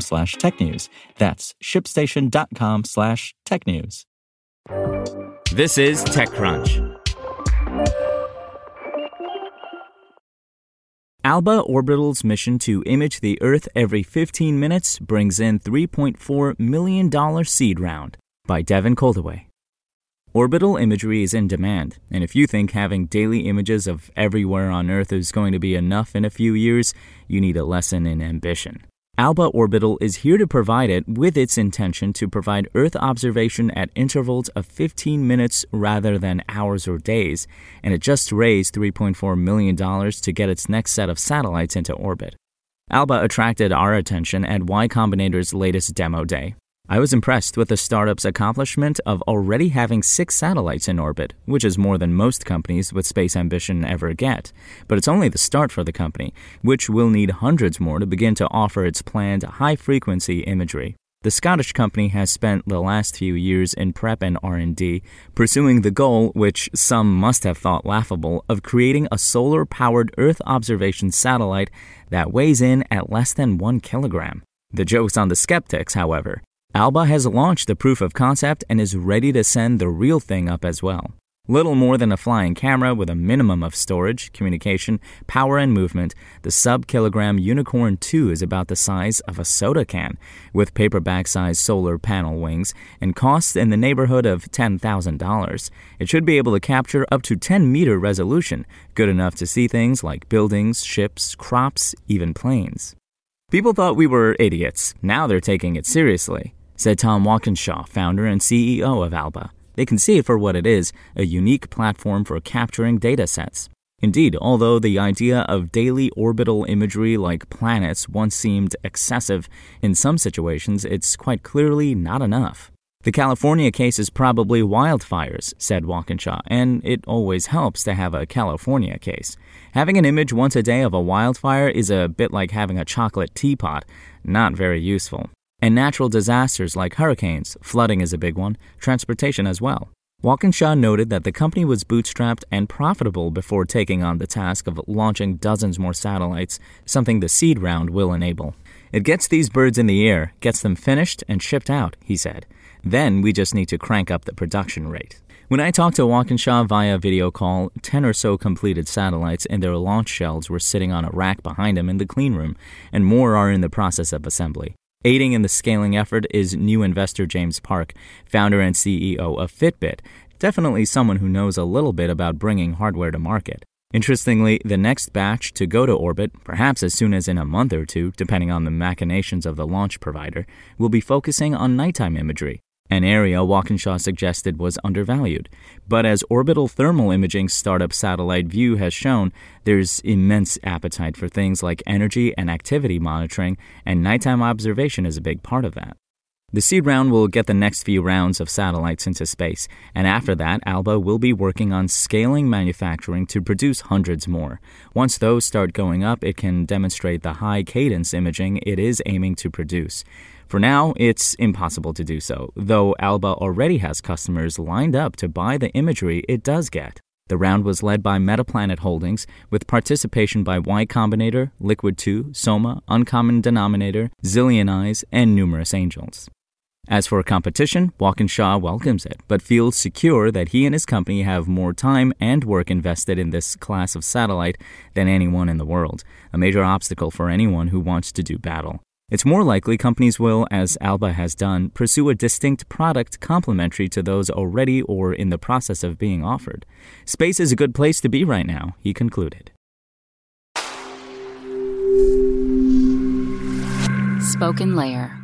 slash technews. That's shipstation.com slash technews. This is TechCrunch. Alba Orbital's mission to image the Earth every 15 minutes brings in $3.4 million seed round by Devin Coldewey. Orbital imagery is in demand, and if you think having daily images of everywhere on Earth is going to be enough in a few years, you need a lesson in ambition. Alba Orbital is here to provide it with its intention to provide Earth observation at intervals of 15 minutes rather than hours or days, and it just raised $3.4 million to get its next set of satellites into orbit. Alba attracted our attention at Y Combinator's latest demo day. I was impressed with the startup's accomplishment of already having six satellites in orbit, which is more than most companies with space ambition ever get. But it's only the start for the company, which will need hundreds more to begin to offer its planned high frequency imagery. The Scottish company has spent the last few years in prep and R&D pursuing the goal, which some must have thought laughable, of creating a solar-powered Earth observation satellite that weighs in at less than 1 kilogram. The joke's on the skeptics, however. Alba has launched the proof of concept and is ready to send the real thing up as well. Little more than a flying camera with a minimum of storage, communication, power, and movement, the sub kilogram Unicorn 2 is about the size of a soda can, with paperback sized solar panel wings, and costs in the neighborhood of $10,000. It should be able to capture up to 10 meter resolution, good enough to see things like buildings, ships, crops, even planes. People thought we were idiots. Now they're taking it seriously said Tom Walkinshaw, founder and CEO of Alba. They can see it for what it is a unique platform for capturing data sets. Indeed, although the idea of daily orbital imagery like Planet's once seemed excessive, in some situations it's quite clearly not enough. The California case is probably wildfires, said Walkinshaw, and it always helps to have a California case. Having an image once a day of a wildfire is a bit like having a chocolate teapot, not very useful. And natural disasters like hurricanes, flooding is a big one, transportation as well. Walkinshaw noted that the company was bootstrapped and profitable before taking on the task of launching dozens more satellites, something the seed round will enable. It gets these birds in the air, gets them finished and shipped out, he said. Then we just need to crank up the production rate. When I talked to Walkinshaw via video call, 10 or so completed satellites and their launch shells were sitting on a rack behind him in the clean room, and more are in the process of assembly. Aiding in the scaling effort is new investor James Park, founder and CEO of Fitbit, definitely someone who knows a little bit about bringing hardware to market. Interestingly, the next batch to go to orbit, perhaps as soon as in a month or two, depending on the machinations of the launch provider, will be focusing on nighttime imagery an area Walkinshaw suggested was undervalued. But as orbital thermal imaging startup SatelliteVu has shown, there's immense appetite for things like energy and activity monitoring, and nighttime observation is a big part of that. The seed round will get the next few rounds of satellites into space, and after that, Alba will be working on scaling manufacturing to produce hundreds more. Once those start going up, it can demonstrate the high cadence imaging it is aiming to produce. For now, it's impossible to do so, though Alba already has customers lined up to buy the imagery it does get. The round was led by Metaplanet Holdings, with participation by Y Combinator, Liquid 2, Soma, Uncommon Denominator, Zillionize, and numerous angels. As for competition, Walkinshaw welcomes it, but feels secure that he and his company have more time and work invested in this class of satellite than anyone in the world, a major obstacle for anyone who wants to do battle. It's more likely companies will, as Alba has done, pursue a distinct product complementary to those already or in the process of being offered. Space is a good place to be right now, he concluded. Spoken Layer